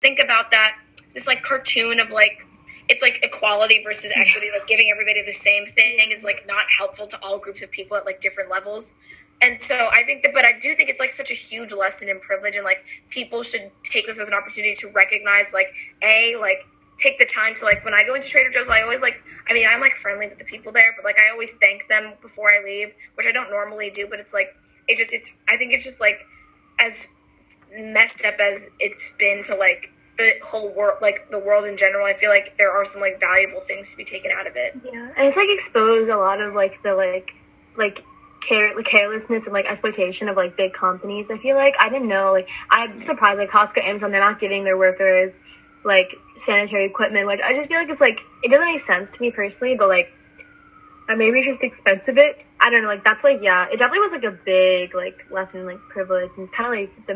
think about that this like cartoon of like it's like equality versus equity, like giving everybody the same thing is like not helpful to all groups of people at like different levels. And so I think that, but I do think it's like such a huge lesson in privilege, and like people should take this as an opportunity to recognize, like, a like take the time to like when I go into Trader Joe's, I always like, I mean, I'm like friendly with the people there, but like I always thank them before I leave, which I don't normally do, but it's like it just it's I think it's just like as messed up as it's been to like the whole world like the world in general i feel like there are some like valuable things to be taken out of it. Yeah. And it's like exposed a lot of like the like like care like carelessness and like exploitation of like big companies i feel like. I didn't know like i'm surprised like costco amazon they're not giving their workers like sanitary equipment which i just feel like it's like it doesn't make sense to me personally but like maybe it's just expensive it. I don't know like that's like yeah it definitely was like a big like lesson like privilege and kind of like the